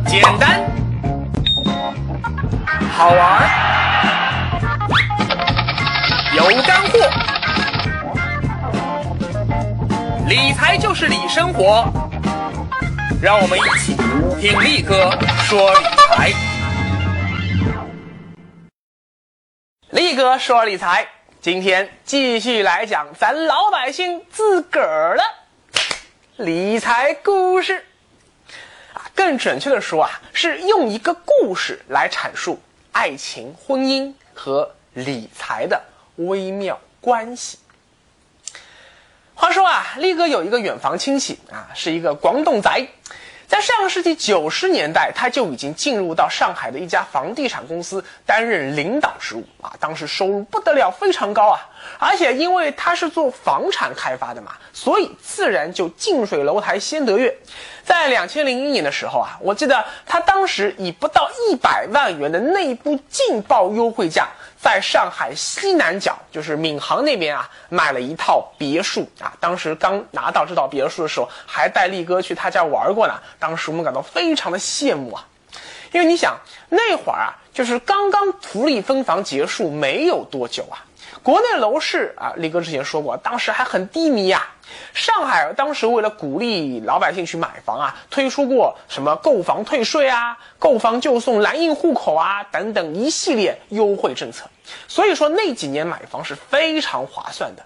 简单，好玩，有干货。理财就是理生活，让我们一起听力哥说理财。力哥说理财，今天继续来讲咱老百姓自个儿的理财故事。更准确的说啊，是用一个故事来阐述爱情、婚姻和理财的微妙关系。话说啊，力哥有一个远房亲戚啊，是一个广东仔，在上个世纪九十年代，他就已经进入到上海的一家房地产公司担任领导职务啊，当时收入不得了，非常高啊，而且因为他是做房产开发的嘛，所以自然就近水楼台先得月。在两千零一年的时候啊，我记得他当时以不到一百万元的内部劲爆优惠价，在上海西南角，就是闵行那边啊，买了一套别墅啊。当时刚拿到这套别墅的时候，还带力哥去他家玩过呢。当时我们感到非常的羡慕啊，因为你想那会儿啊，就是刚刚福利分房结束没有多久啊。国内楼市啊，力哥之前说过，当时还很低迷呀。上海当时为了鼓励老百姓去买房啊，推出过什么购房退税啊、购房就送蓝印户口啊等等一系列优惠政策。所以说那几年买房是非常划算的。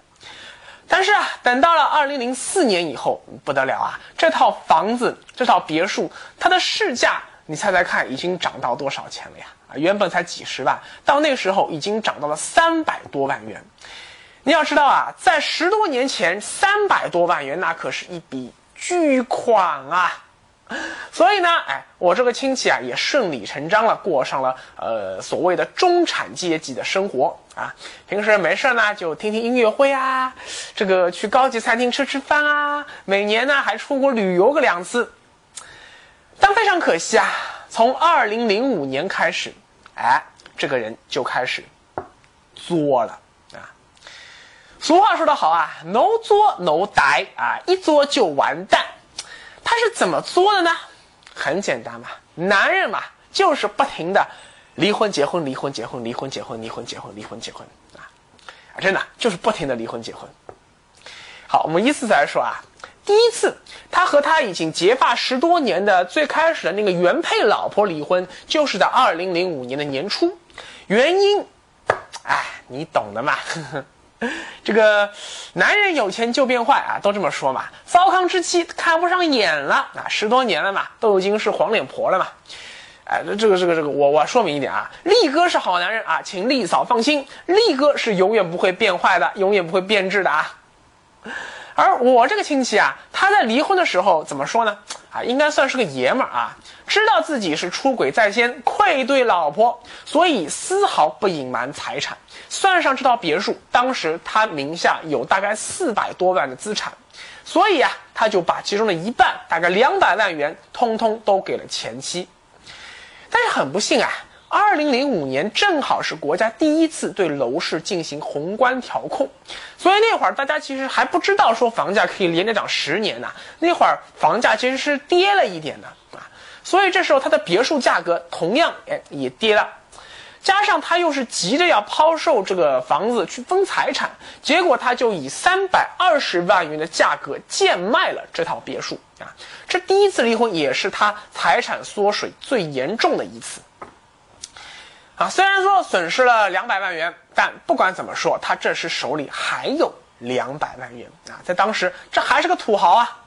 但是啊，等到了二零零四年以后，不得了啊！这套房子、这套别墅，它的市价，你猜猜看，已经涨到多少钱了呀？啊，原本才几十万，到那时候已经涨到了三百多万元。你要知道啊，在十多年前，三百多万元那可是一笔巨款啊。所以呢，哎，我这个亲戚啊，也顺理成章了，过上了呃所谓的中产阶级的生活啊。平时没事呢，就听听音乐会啊，这个去高级餐厅吃吃饭啊，每年呢还出国旅游个两次。但非常可惜啊。从二零零五年开始，哎，这个人就开始作了啊。俗话说得好啊，no 作 no die 啊，一作就完蛋。他是怎么作的呢？很简单嘛，男人嘛，就是不停的离婚结婚离婚结婚离婚结婚离婚结婚离婚结婚啊，真的就是不停的离婚结婚。好，我们依次来说啊。第一次，他和他已经结发十多年的最开始的那个原配老婆离婚，就是在二零零五年的年初。原因，哎，你懂的嘛。这个男人有钱就变坏啊，都这么说嘛。糟糠之妻看不上眼了啊，十多年了嘛，都已经是黄脸婆了嘛。哎，这个这个这个，我我说明一点啊，力哥是好男人啊，请力嫂放心，力哥是永远不会变坏的，永远不会变质的啊。而我这个亲戚啊，他在离婚的时候怎么说呢？啊，应该算是个爷们儿啊，知道自己是出轨在先，愧对老婆，所以丝毫不隐瞒财产。算上这套别墅，当时他名下有大概四百多万的资产，所以啊，他就把其中的一半，大概两百万元，通通都给了前妻。但是很不幸啊。二零零五年正好是国家第一次对楼市进行宏观调控，所以那会儿大家其实还不知道说房价可以连着涨十年呢。那会儿房价其实是跌了一点的啊，所以这时候他的别墅价格同样哎也跌了，加上他又是急着要抛售这个房子去分财产，结果他就以三百二十万元的价格贱卖了这套别墅啊。这第一次离婚也是他财产缩水最严重的一次。啊，虽然说损失了两百万元，但不管怎么说，他这时手里还有两百万元啊，在当时这还是个土豪啊。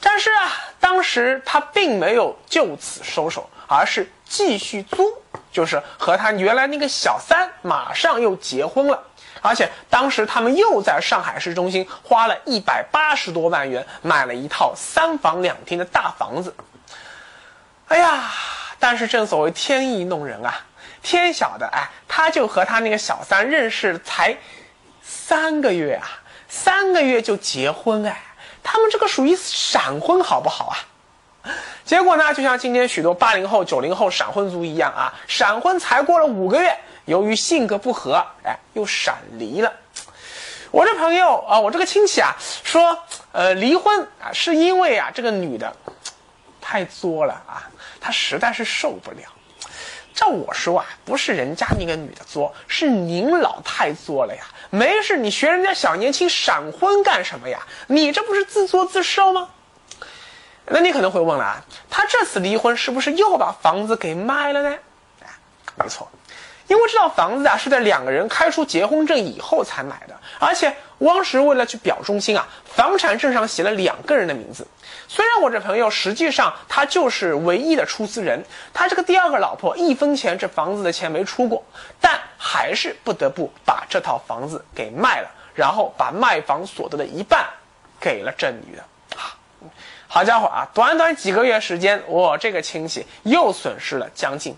但是啊，当时他并没有就此收手，而是继续租，就是和他原来那个小三马上又结婚了，而且当时他们又在上海市中心花了一百八十多万元买了一套三房两厅的大房子。哎呀，但是正所谓天意弄人啊。天晓得，哎，他就和他那个小三认识才三个月啊，三个月就结婚，哎，他们这个属于闪婚，好不好啊？结果呢，就像今天许多八零后、九零后闪婚族一样啊，闪婚才过了五个月，由于性格不合，哎，又闪离了。我这朋友啊，我这个亲戚啊，说，呃，离婚啊，是因为啊，这个女的。太作了啊，他实在是受不了。照我说啊，不是人家那个女的作，是您老太作了呀。没事，你学人家小年轻闪婚干什么呀？你这不是自作自受吗？那你可能会问了啊，他这次离婚是不是又把房子给卖了呢？没错。因为这套房子啊是在两个人开出结婚证以后才买的，而且汪石为了去表忠心啊，房产证上写了两个人的名字。虽然我这朋友实际上他就是唯一的出资人，他这个第二个老婆一分钱这房子的钱没出过，但还是不得不把这套房子给卖了，然后把卖房所得的一半给了这女的。好家伙啊，短短几个月时间，我这个亲戚又损失了将近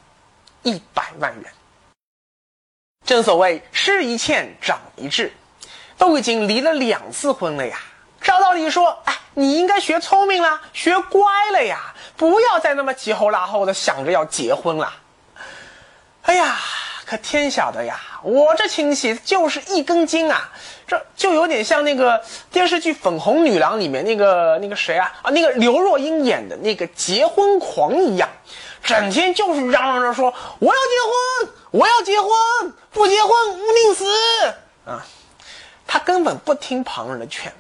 一百万元。正所谓吃一欠长一智，都已经离了两次婚了呀。照道理说，哎，你应该学聪明了，学乖了呀，不要再那么急吼拉后的想着要结婚了。哎呀，可天晓得呀，我这亲戚就是一根筋啊，这就有点像那个电视剧《粉红女郎》里面那个那个谁啊啊，那个刘若英演的那个结婚狂一样。整天就是嚷嚷着说我要结婚，我要结婚，不结婚无宁死啊！他根本不听旁人的劝，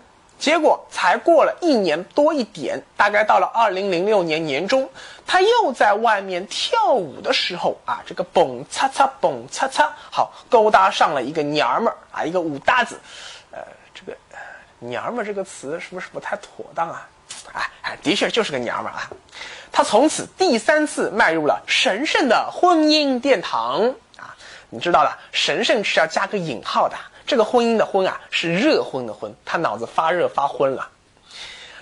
结果才过了一年多一点，大概到了二零零六年年中，他又在外面跳舞的时候啊，这个蹦擦擦蹦擦擦，好勾搭上了一个娘们儿啊，一个舞搭子，呃，这个娘们儿这个词是不是不太妥当啊？哎哎，的确就是个娘们儿啊。他从此第三次迈入了神圣的婚姻殿堂啊！你知道了，神圣是要加个引号的。这个婚姻的婚啊，是热婚的婚。他脑子发热发昏了。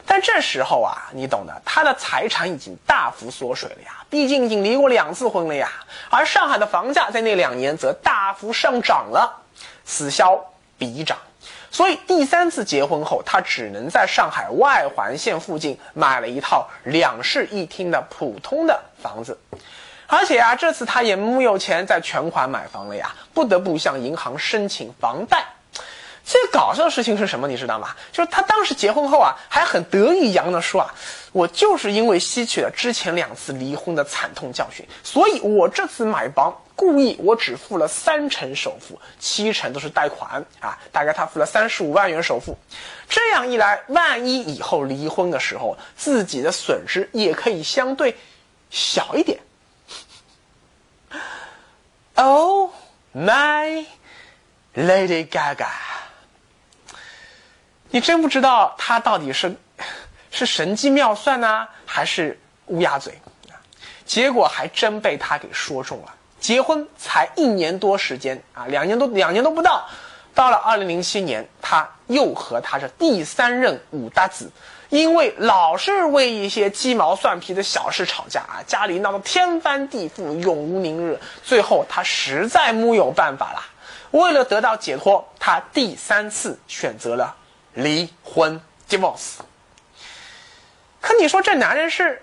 但这时候啊，你懂的，他的财产已经大幅缩水了呀，毕竟已经离过两次婚了呀。而上海的房价在那两年则大幅上涨了，此消彼长。所以第三次结婚后，他只能在上海外环线附近买了一套两室一厅的普通的房子，而且啊，这次他也木有钱再全款买房了呀，不得不向银行申请房贷。最搞笑的事情是什么？你知道吗？就是他当时结婚后啊，还很得意洋洋地说啊：“我就是因为吸取了之前两次离婚的惨痛教训，所以我这次买房故意我只付了三成首付，七成都是贷款啊，大概他付了三十五万元首付。这样一来，万一以后离婚的时候，自己的损失也可以相对小一点。”Oh my Lady Gaga。你真不知道他到底是是神机妙算呢，还是乌鸦嘴结果还真被他给说中了。结婚才一年多时间啊，两年多两年都不到。到了二零零七年，他又和他的第三任五大子，因为老是为一些鸡毛蒜皮的小事吵架啊，家里闹得天翻地覆，永无宁日。最后他实在木有办法了，为了得到解脱，他第三次选择了。离婚，divorce。可你说这男人是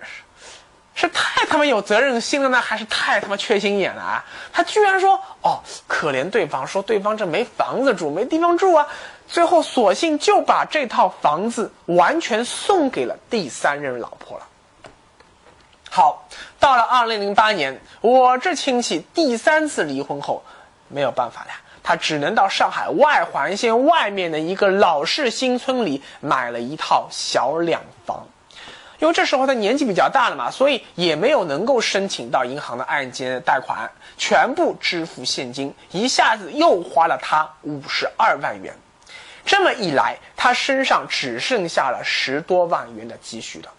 是太他妈有责任心了呢，还是太他妈缺心眼了啊？他居然说哦，可怜对方，说对方这没房子住，没地方住啊。最后索性就把这套房子完全送给了第三任老婆了。好，到了二零零八年，我这亲戚第三次离婚后，没有办法了。他只能到上海外环线外面的一个老式新村里买了一套小两房，因为这时候他年纪比较大了嘛，所以也没有能够申请到银行的按揭贷款，全部支付现金，一下子又花了他五十二万元。这么一来，他身上只剩下了十多万元的积蓄了。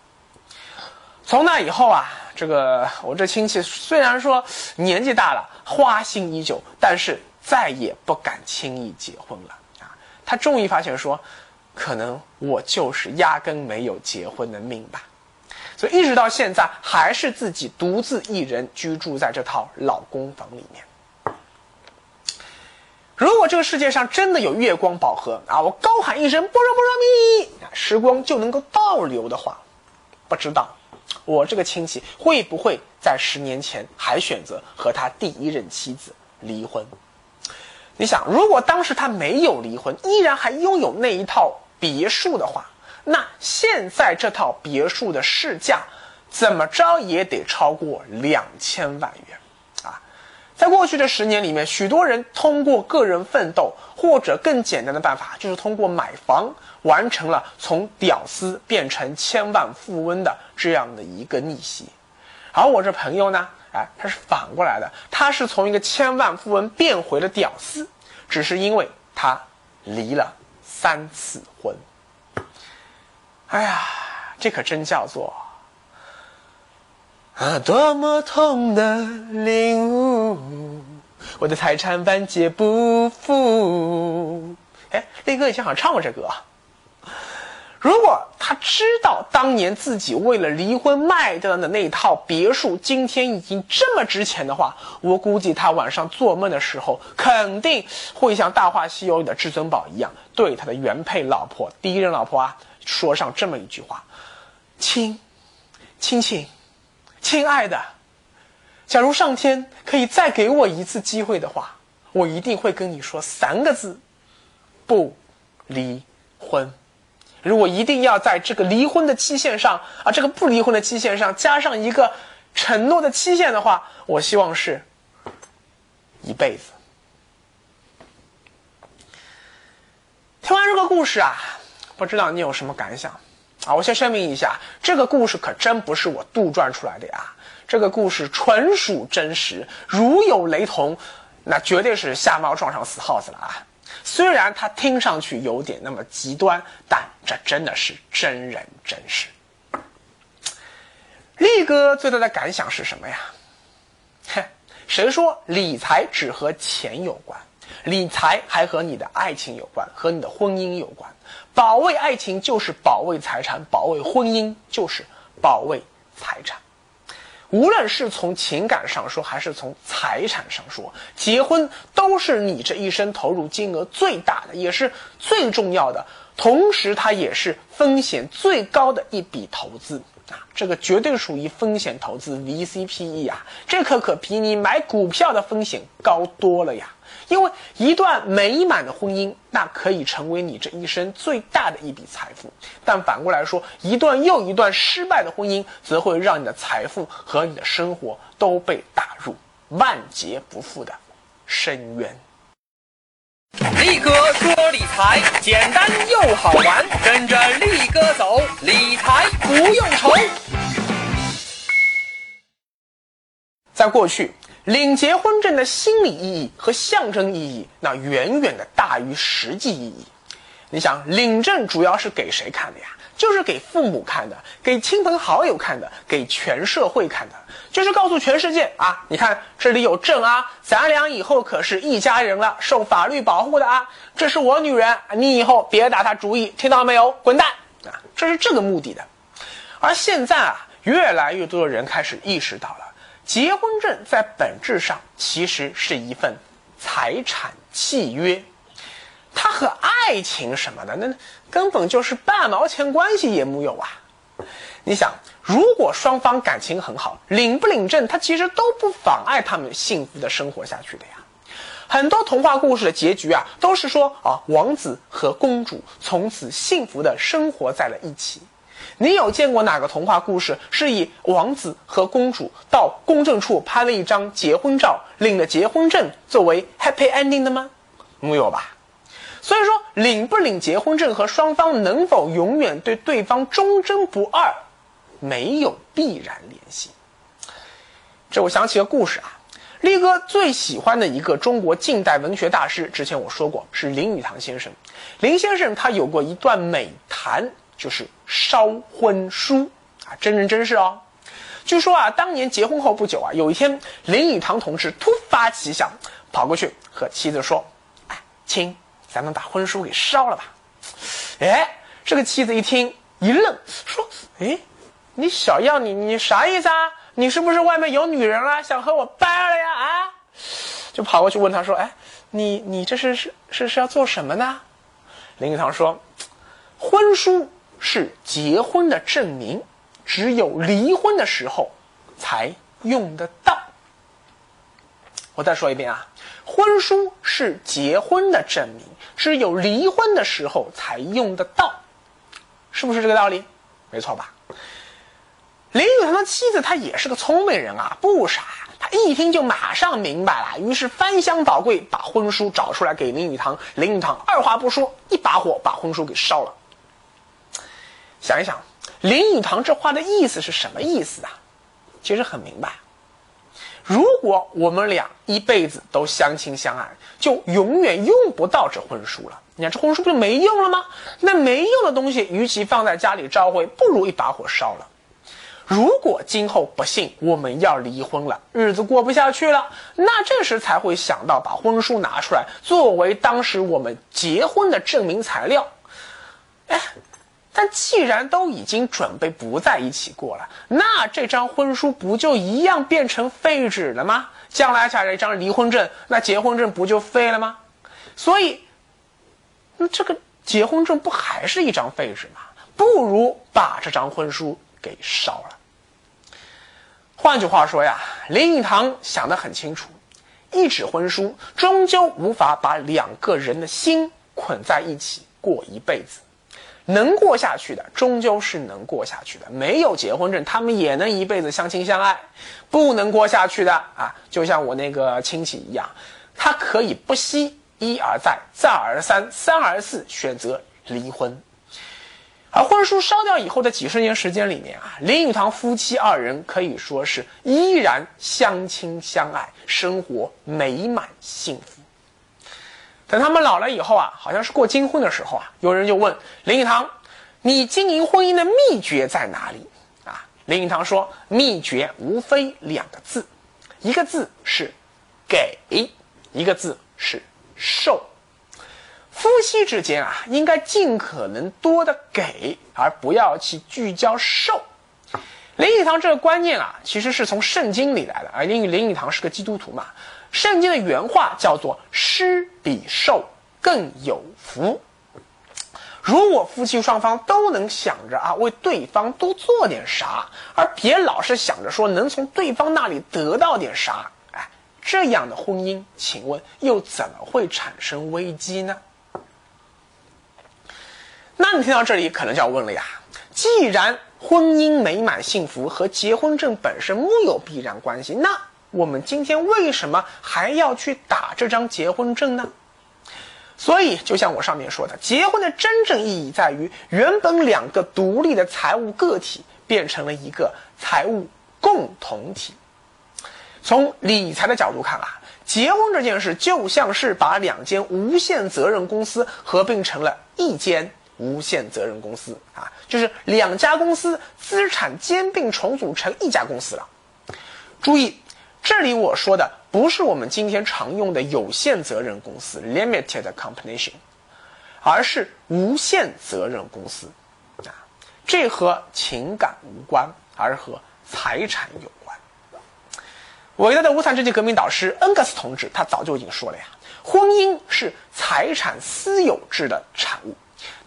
从那以后啊，这个我这亲戚虽然说年纪大了，花心依旧，但是。再也不敢轻易结婚了啊！他终于发现说，可能我就是压根没有结婚的命吧。所以一直到现在，还是自己独自一人居住在这套老公房里面。如果这个世界上真的有月光宝盒啊，我高喊一声“波若波罗蜜”，时光就能够倒流的话，不知道我这个亲戚会不会在十年前还选择和他第一任妻子离婚？你想，如果当时他没有离婚，依然还拥有那一套别墅的话，那现在这套别墅的市价怎么着也得超过两千万元，在过去的十年里面，许多人通过个人奋斗，或者更简单的办法，就是通过买房，完成了从屌丝变成千万富翁的这样的一个逆袭。而我这朋友呢，哎，他是反过来的，他是从一个千万富翁变回了屌丝，只是因为他离了三次婚。哎呀，这可真叫做啊，多么痛的领悟！我的财产万劫不复。哎，力哥以前好像唱过这歌。如果他知道当年自己为了离婚卖掉的那套别墅，今天已经这么值钱的话，我估计他晚上做梦的时候，肯定会像《大话西游》里的至尊宝一样，对他的原配老婆、第一任老婆啊。说上这么一句话：“亲，亲亲，亲爱的，假如上天可以再给我一次机会的话，我一定会跟你说三个字：不离婚。如果一定要在这个离婚的期限上啊，这个不离婚的期限上加上一个承诺的期限的话，我希望是一辈子。”听完这个故事啊。不知道你有什么感想，啊！我先声明一下，这个故事可真不是我杜撰出来的呀，这个故事纯属真实，如有雷同，那绝对是瞎猫撞上死耗子了啊！虽然它听上去有点那么极端，但这真的是真人真事。力哥最大的感想是什么呀？哼，谁说理财只和钱有关？理财还和你的爱情有关，和你的婚姻有关。保卫爱情就是保卫财产，保卫婚姻就是保卫财产。无论是从情感上说，还是从财产上说，结婚都是你这一生投入金额最大的，也是最重要的，同时它也是风险最高的一笔投资啊！这个绝对属于风险投资 VCPE 啊，这可可比你买股票的风险高多了呀！因为一段美满的婚姻，那可以成为你这一生最大的一笔财富；但反过来说，一段又一段失败的婚姻，则会让你的财富和你的生活都被打入万劫不复的深渊。力哥说理财简单又好玩，跟着力哥走，理财不用愁。在过去。领结婚证的心理意义和象征意义，那远远的大于实际意义。你想，领证主要是给谁看的呀？就是给父母看的，给亲朋好友看的，给全社会看的，就是告诉全世界啊！你看这里有证啊，咱俩以后可是一家人了，受法律保护的啊！这是我女人，你以后别打她主意，听到没有？滚蛋！啊，这是这个目的的。而现在啊，越来越多的人开始意识到了。结婚证在本质上其实是一份财产契约，它和爱情什么的，那根本就是半毛钱关系也木有啊！你想，如果双方感情很好，领不领证，它其实都不妨碍他们幸福的生活下去的呀。很多童话故事的结局啊，都是说啊，王子和公主从此幸福的生活在了一起。你有见过哪个童话故事是以王子和公主到公证处拍了一张结婚照，领了结婚证作为 happy ending 的吗？没有吧。所以说，领不领结婚证和双方能否永远对对方忠贞不二，没有必然联系。这我想起个故事啊，力哥最喜欢的一个中国近代文学大师，之前我说过是林语堂先生。林先生他有过一段美谈。就是烧婚书啊，真人真事哦。据说啊，当年结婚后不久啊，有一天林语堂同志突发奇想，跑过去和妻子说：“哎，亲，咱们把婚书给烧了吧。”哎，这个妻子一听一愣，说：“哎，你小样，你你啥意思啊？你是不是外面有女人了，想和我掰了呀？”啊，就跑过去问他说：“哎，你你这是是是是要做什么呢？”林语堂说：“婚书。”是结婚的证明，只有离婚的时候才用得到。我再说一遍啊，婚书是结婚的证明，只有离婚的时候才用得到，是不是这个道理？没错吧？林语堂的妻子她也是个聪明人啊，不傻，她一听就马上明白了，于是翻箱倒柜把婚书找出来给林语堂。林语堂二话不说，一把火把婚书给烧了。想一想，林语堂这话的意思是什么意思啊？其实很明白，如果我们俩一辈子都相亲相爱，就永远用不到这婚书了。你看这婚书不就没用了吗？那没用的东西，与其放在家里招灰，不如一把火烧了。如果今后不幸我们要离婚了，日子过不下去了，那这时才会想到把婚书拿出来作为当时我们结婚的证明材料。哎，但既然都已经准备不在一起过了，那这张婚书不就一样变成废纸了吗？将来下来一张离婚证，那结婚证不就废了吗？所以，那这个结婚证不还是一张废纸吗？不如把这张婚书给烧了。换句话说呀，林语堂想得很清楚，一纸婚书终究无法把两个人的心捆在一起过一辈子。能过下去的，终究是能过下去的。没有结婚证，他们也能一辈子相亲相爱。不能过下去的啊，就像我那个亲戚一样，他可以不惜一而再、再而三、三而四选择离婚。而婚书烧掉以后的几十年时间里面啊，林语堂夫妻二人可以说是依然相亲相爱，生活美满幸福。等他们老了以后啊，好像是过金婚的时候啊，有人就问林语堂：“你经营婚姻的秘诀在哪里？”啊，林语堂说：“秘诀无非两个字，一个字是给，一个字是受。”夫妻之间啊，应该尽可能多的给，而不要去聚焦受。林语堂这个观念啊，其实是从圣经里来的。而因为林语堂是个基督徒嘛，圣经的原话叫做“施比受更有福”。如果夫妻双方都能想着啊，为对方多做点啥，而别老是想着说能从对方那里得到点啥，哎，这样的婚姻，请问又怎么会产生危机呢？那你听到这里，可能就要问了呀。既然婚姻美满幸福和结婚证本身木有必然关系，那我们今天为什么还要去打这张结婚证呢？所以，就像我上面说的，结婚的真正意义在于，原本两个独立的财务个体变成了一个财务共同体。从理财的角度看啊，结婚这件事就像是把两间无限责任公司合并成了一间。无限责任公司啊，就是两家公司资产兼并重组成一家公司了。注意，这里我说的不是我们今天常用的有限责任公司 （limited company），而是无限责任公司啊。这和情感无关，而和财产有关。伟大的无产阶级革命导师恩格斯同志，他早就已经说了呀：婚姻是财产私有制的产物。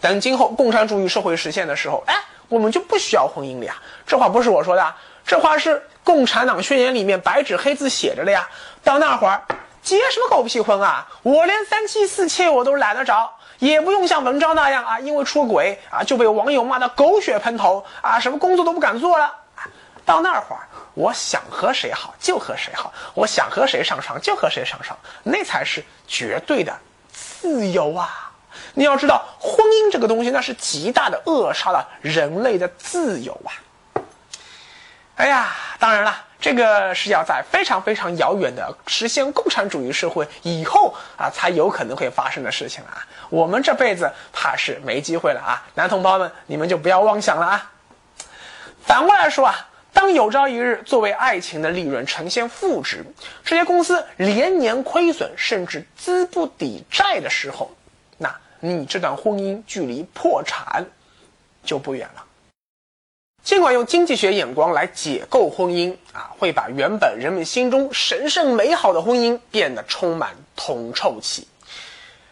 等今后共产主义社会实现的时候，哎，我们就不需要婚姻了呀。这话不是我说的，这话是共产党宣言里面白纸黑字写着的呀。到那会儿，结什么狗屁婚啊？我连三妻四妾我都懒得找，也不用像文章那样啊，因为出轨啊就被网友骂得狗血喷头啊，什么工作都不敢做了。到那会儿，我想和谁好就和谁好，我想和谁上床就和谁上床，那才是绝对的自由啊。你要知道，婚姻这个东西，那是极大的扼杀了人类的自由啊！哎呀，当然了，这个是要在非常非常遥远的实现共产主义社会以后啊，才有可能会发生的事情啊！我们这辈子怕是没机会了啊！男同胞们，你们就不要妄想了啊！反过来说啊，当有朝一日作为爱情的利润呈现负值，这些公司连年亏损，甚至资不抵债的时候，那。你这段婚姻距离破产就不远了。尽管用经济学眼光来解构婚姻啊，会把原本人们心中神圣美好的婚姻变得充满铜臭气，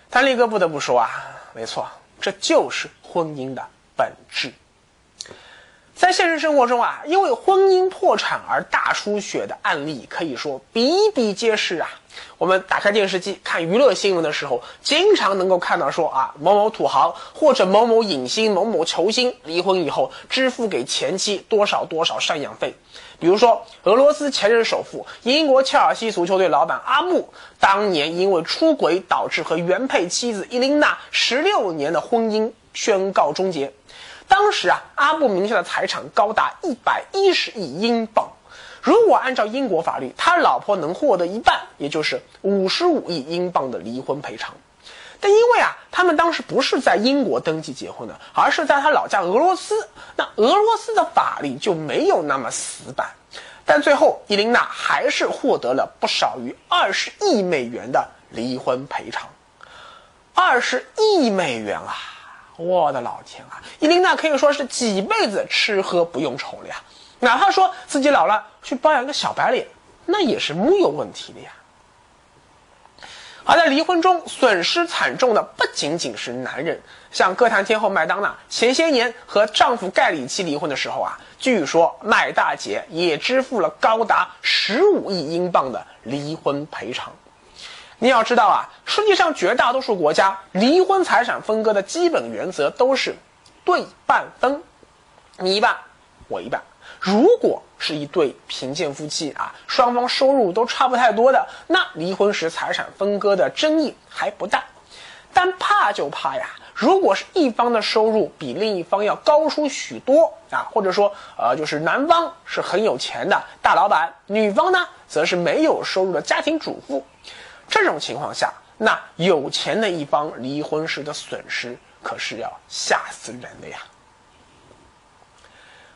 但力哥不得不说啊，没错，这就是婚姻的本质。在现实生活中啊，因为婚姻破产而大出血的案例可以说比比皆是啊。我们打开电视机看娱乐新闻的时候，经常能够看到说啊，某某土豪或者某某影星、某某球星离婚以后支付给前妻多少多少赡养费。比如说，俄罗斯前任首富、英国切尔西足球队老板阿布，当年因为出轨导致和原配妻子伊琳娜十六年的婚姻宣告终结。当时啊，阿布名下的财产高达一百一十亿英镑。如果按照英国法律，他老婆能获得一半，也就是五十五亿英镑的离婚赔偿。但因为啊，他们当时不是在英国登记结婚的，而是在他老家俄罗斯，那俄罗斯的法律就没有那么死板。但最后，伊琳娜还是获得了不少于二十亿美元的离婚赔偿。二十亿美元啊！我的老天啊！伊琳娜可以说是几辈子吃喝不用愁了呀。哪怕说自己老了去包养个小白脸，那也是木有问题的呀。而在离婚中损失惨重的不仅仅是男人，像歌坛天后麦当娜前些年和丈夫盖里奇离婚的时候啊，据说麦大姐也支付了高达十五亿英镑的离婚赔偿。你要知道啊，世界上绝大多数国家离婚财产分割的基本原则都是对半分，你一半，我一半。如果是一对贫贱夫妻啊，双方收入都差不太多的，那离婚时财产分割的争议还不大。但怕就怕呀，如果是一方的收入比另一方要高出许多啊，或者说呃，就是男方是很有钱的大老板，女方呢则是没有收入的家庭主妇，这种情况下，那有钱的一方离婚时的损失可是要吓死人的呀。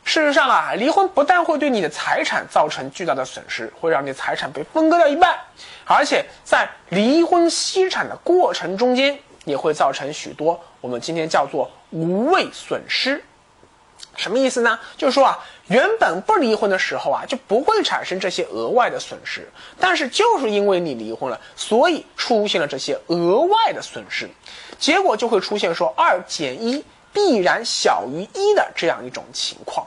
事实上啊，离婚不但会对你的财产造成巨大的损失，会让你财产被分割掉一半，而且在离婚析产的过程中间，也会造成许多我们今天叫做无谓损失。什么意思呢？就是说啊，原本不离婚的时候啊，就不会产生这些额外的损失，但是就是因为你离婚了，所以出现了这些额外的损失，结果就会出现说二减一必然小于一的这样一种情况。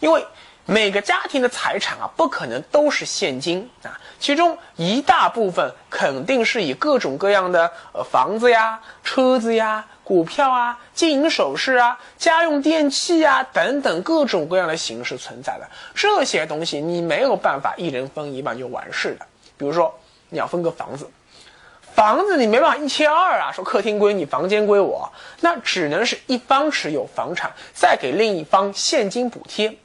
因为每个家庭的财产啊，不可能都是现金啊，其中一大部分肯定是以各种各样的呃房子呀、车子呀、股票啊、金银首饰啊、家用电器啊等等各种各样的形式存在的。这些东西你没有办法一人分一半就完事的。比如说你要分个房子，房子你没办法一切二啊，说客厅归你，房间归我，那只能是一方持有房产，再给另一方现金补贴。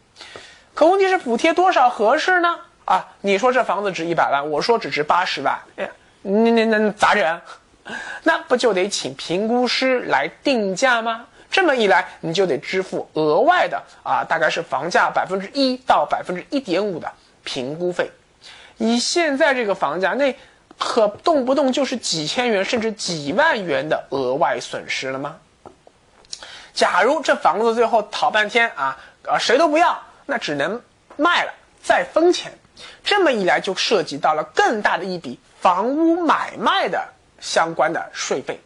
可问题是补贴多少合适呢？啊，你说这房子值一百万，我说只值八十万，哎，那那那咋整？那不就得请评估师来定价吗？这么一来，你就得支付额外的啊，大概是房价百分之一到百分之一点五的评估费。以现在这个房价，那可动不动就是几千元甚至几万元的额外损失了吗？假如这房子最后讨半天啊，啊谁都不要。那只能卖了再分钱，这么一来就涉及到了更大的一笔房屋买卖的相关的税费。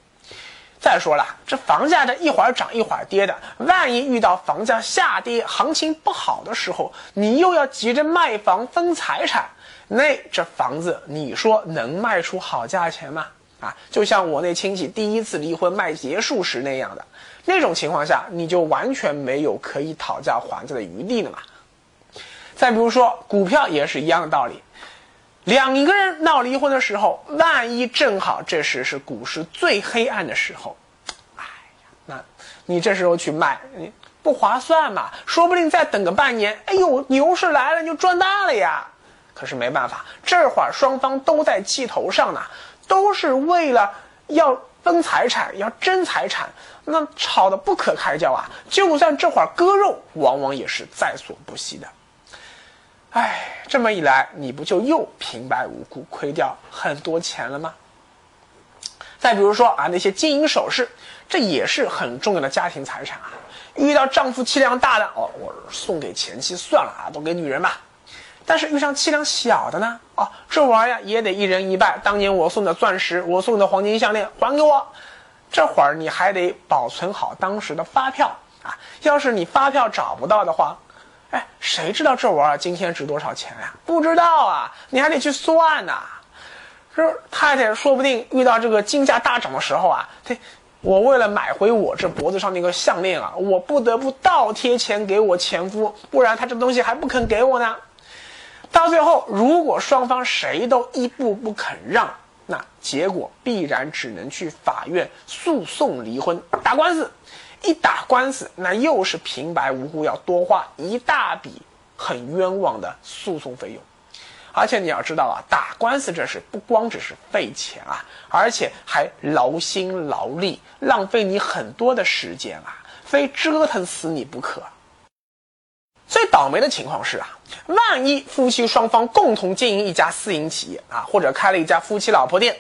再说了，这房价这一会儿涨一会儿跌的，万一遇到房价下跌、行情不好的时候，你又要急着卖房分财产，那这房子你说能卖出好价钱吗？啊，就像我那亲戚第一次离婚卖结束时那样的。那种情况下，你就完全没有可以讨价还价的余地了嘛。再比如说，股票也是一样的道理。两个人闹离婚的时候，万一正好这时是股市最黑暗的时候，哎呀，那你这时候去卖，你不划算嘛？说不定再等个半年，哎呦，牛市来了，你就赚大了呀。可是没办法，这会儿双方都在气头上呢，都是为了要分财产，要争财产，那吵得不可开交啊。就算这会儿割肉，往往也是在所不惜的。哎，这么一来，你不就又平白无故亏掉很多钱了吗？再比如说啊，那些金银首饰，这也是很重要的家庭财产啊。遇到丈夫气量大的，哦，我送给前妻算了啊，都给女人吧。但是遇上气量小的呢，哦，这玩意儿也得一人一半。当年我送的钻石，我送的黄金项链还给我。这会儿你还得保存好当时的发票啊。要是你发票找不到的话，哎，谁知道这玩意儿今天值多少钱呀？不知道啊，你还得去算呐。这太太说不定遇到这个金价大涨的时候啊，对，我为了买回我这脖子上那个项链啊，我不得不倒贴钱给我前夫，不然他这东西还不肯给我呢。到最后，如果双方谁都一步不肯让，那结果必然只能去法院诉讼离婚，打官司。一打官司，那又是平白无故要多花一大笔很冤枉的诉讼费用。而且你要知道啊，打官司这事不光只是费钱啊，而且还劳心劳力，浪费你很多的时间啊，非折腾死你不可。最倒霉的情况是啊，万一夫妻双方共同经营一家私营企业啊，或者开了一家夫妻老婆店，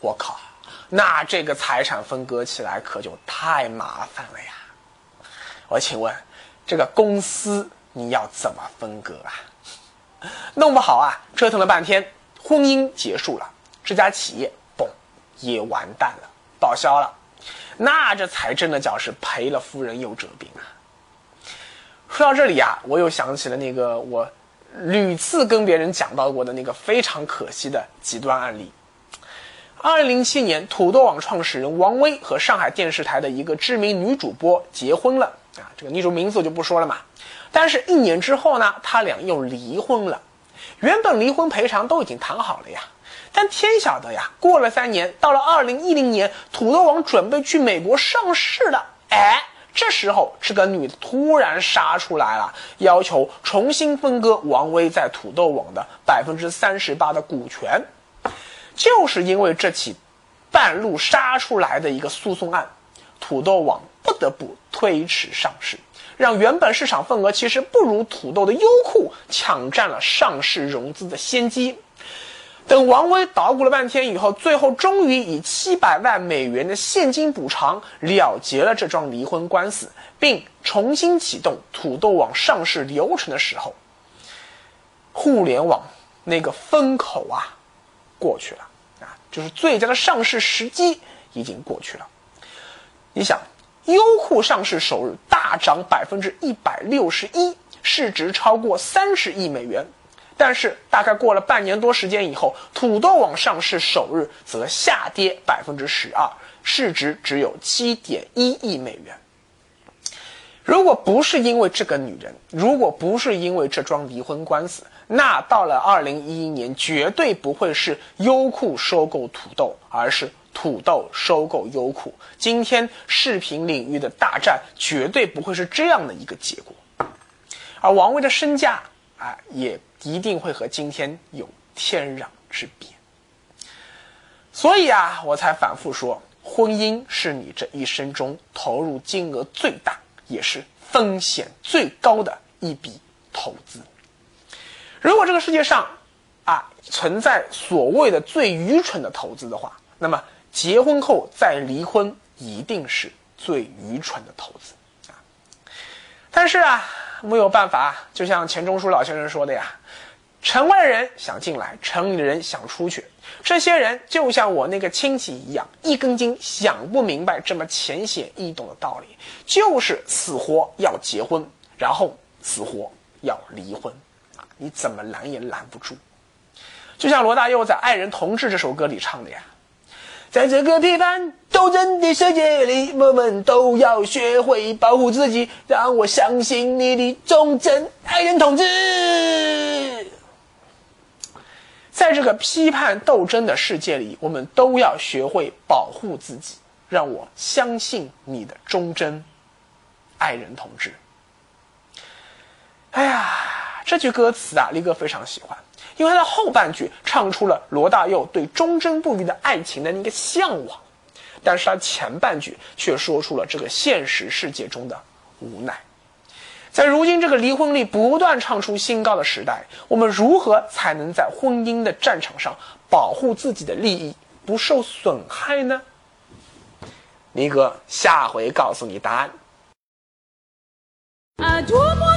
我靠，那这个财产分割起来可就太麻烦了呀！我请问，这个公司你要怎么分割啊？弄不好啊，折腾了半天，婚姻结束了，这家企业嘣也完蛋了，报销了，那这财政的脚是赔了夫人又折兵啊！说到这里啊，我又想起了那个我屡次跟别人讲到过的那个非常可惜的极端案例。二零零七年，土豆网创始人王威和上海电视台的一个知名女主播结婚了啊，这个女主名字我就不说了嘛。但是，一年之后呢，他俩又离婚了。原本离婚赔偿都已经谈好了呀，但天晓得呀，过了三年，到了二零一零年，土豆网准备去美国上市了。哎，这时候这个女的突然杀出来了，要求重新分割王威在土豆网的百分之三十八的股权。就是因为这起半路杀出来的一个诉讼案，土豆网不得不推迟上市。让原本市场份额其实不如土豆的优酷抢占了上市融资的先机。等王威捣鼓了半天以后，最后终于以七百万美元的现金补偿了结了这桩离婚官司，并重新启动土豆网上市流程的时候，互联网那个风口啊过去了啊，就是最佳的上市时机已经过去了。你想？优酷上市首日大涨百分之一百六十一，市值超过三十亿美元。但是大概过了半年多时间以后，土豆网上市首日则下跌百分之十二，市值只有七点一亿美元。如果不是因为这个女人，如果不是因为这桩离婚官司，那到了二零一一年，绝对不会是优酷收购土豆，而是。土豆收购优酷，今天视频领域的大战绝对不会是这样的一个结果，而王威的身价啊，也一定会和今天有天壤之别。所以啊，我才反复说，婚姻是你这一生中投入金额最大，也是风险最高的一笔投资。如果这个世界上啊存在所谓的最愚蠢的投资的话，那么。结婚后再离婚，一定是最愚蠢的投资啊！但是啊，没有办法，就像钱钟书老先生说的呀：“城外人想进来，城里人想出去。这些人就像我那个亲戚一样，一根筋，想不明白这么浅显易懂的道理，就是死活要结婚，然后死活要离婚！你怎么拦也拦不住。就像罗大佑在《爱人同志》这首歌里唱的呀。”在这个批判斗争的世界里，我们都要学会保护自己。让我相信你的忠贞，爱人同志。在这个批判斗争的世界里，我们都要学会保护自己。让我相信你的忠贞，爱人同志。哎呀，这句歌词啊，力哥非常喜欢。因为他的后半句唱出了罗大佑对忠贞不渝的爱情的那个向往，但是他前半句却说出了这个现实世界中的无奈。在如今这个离婚率不断唱出新高的时代，我们如何才能在婚姻的战场上保护自己的利益不受损害呢？尼哥下回告诉你答案。啊，多么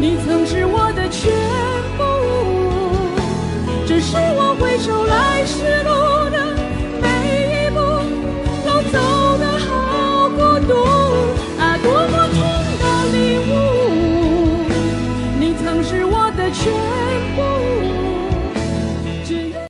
你曾是我的全部只是我回首来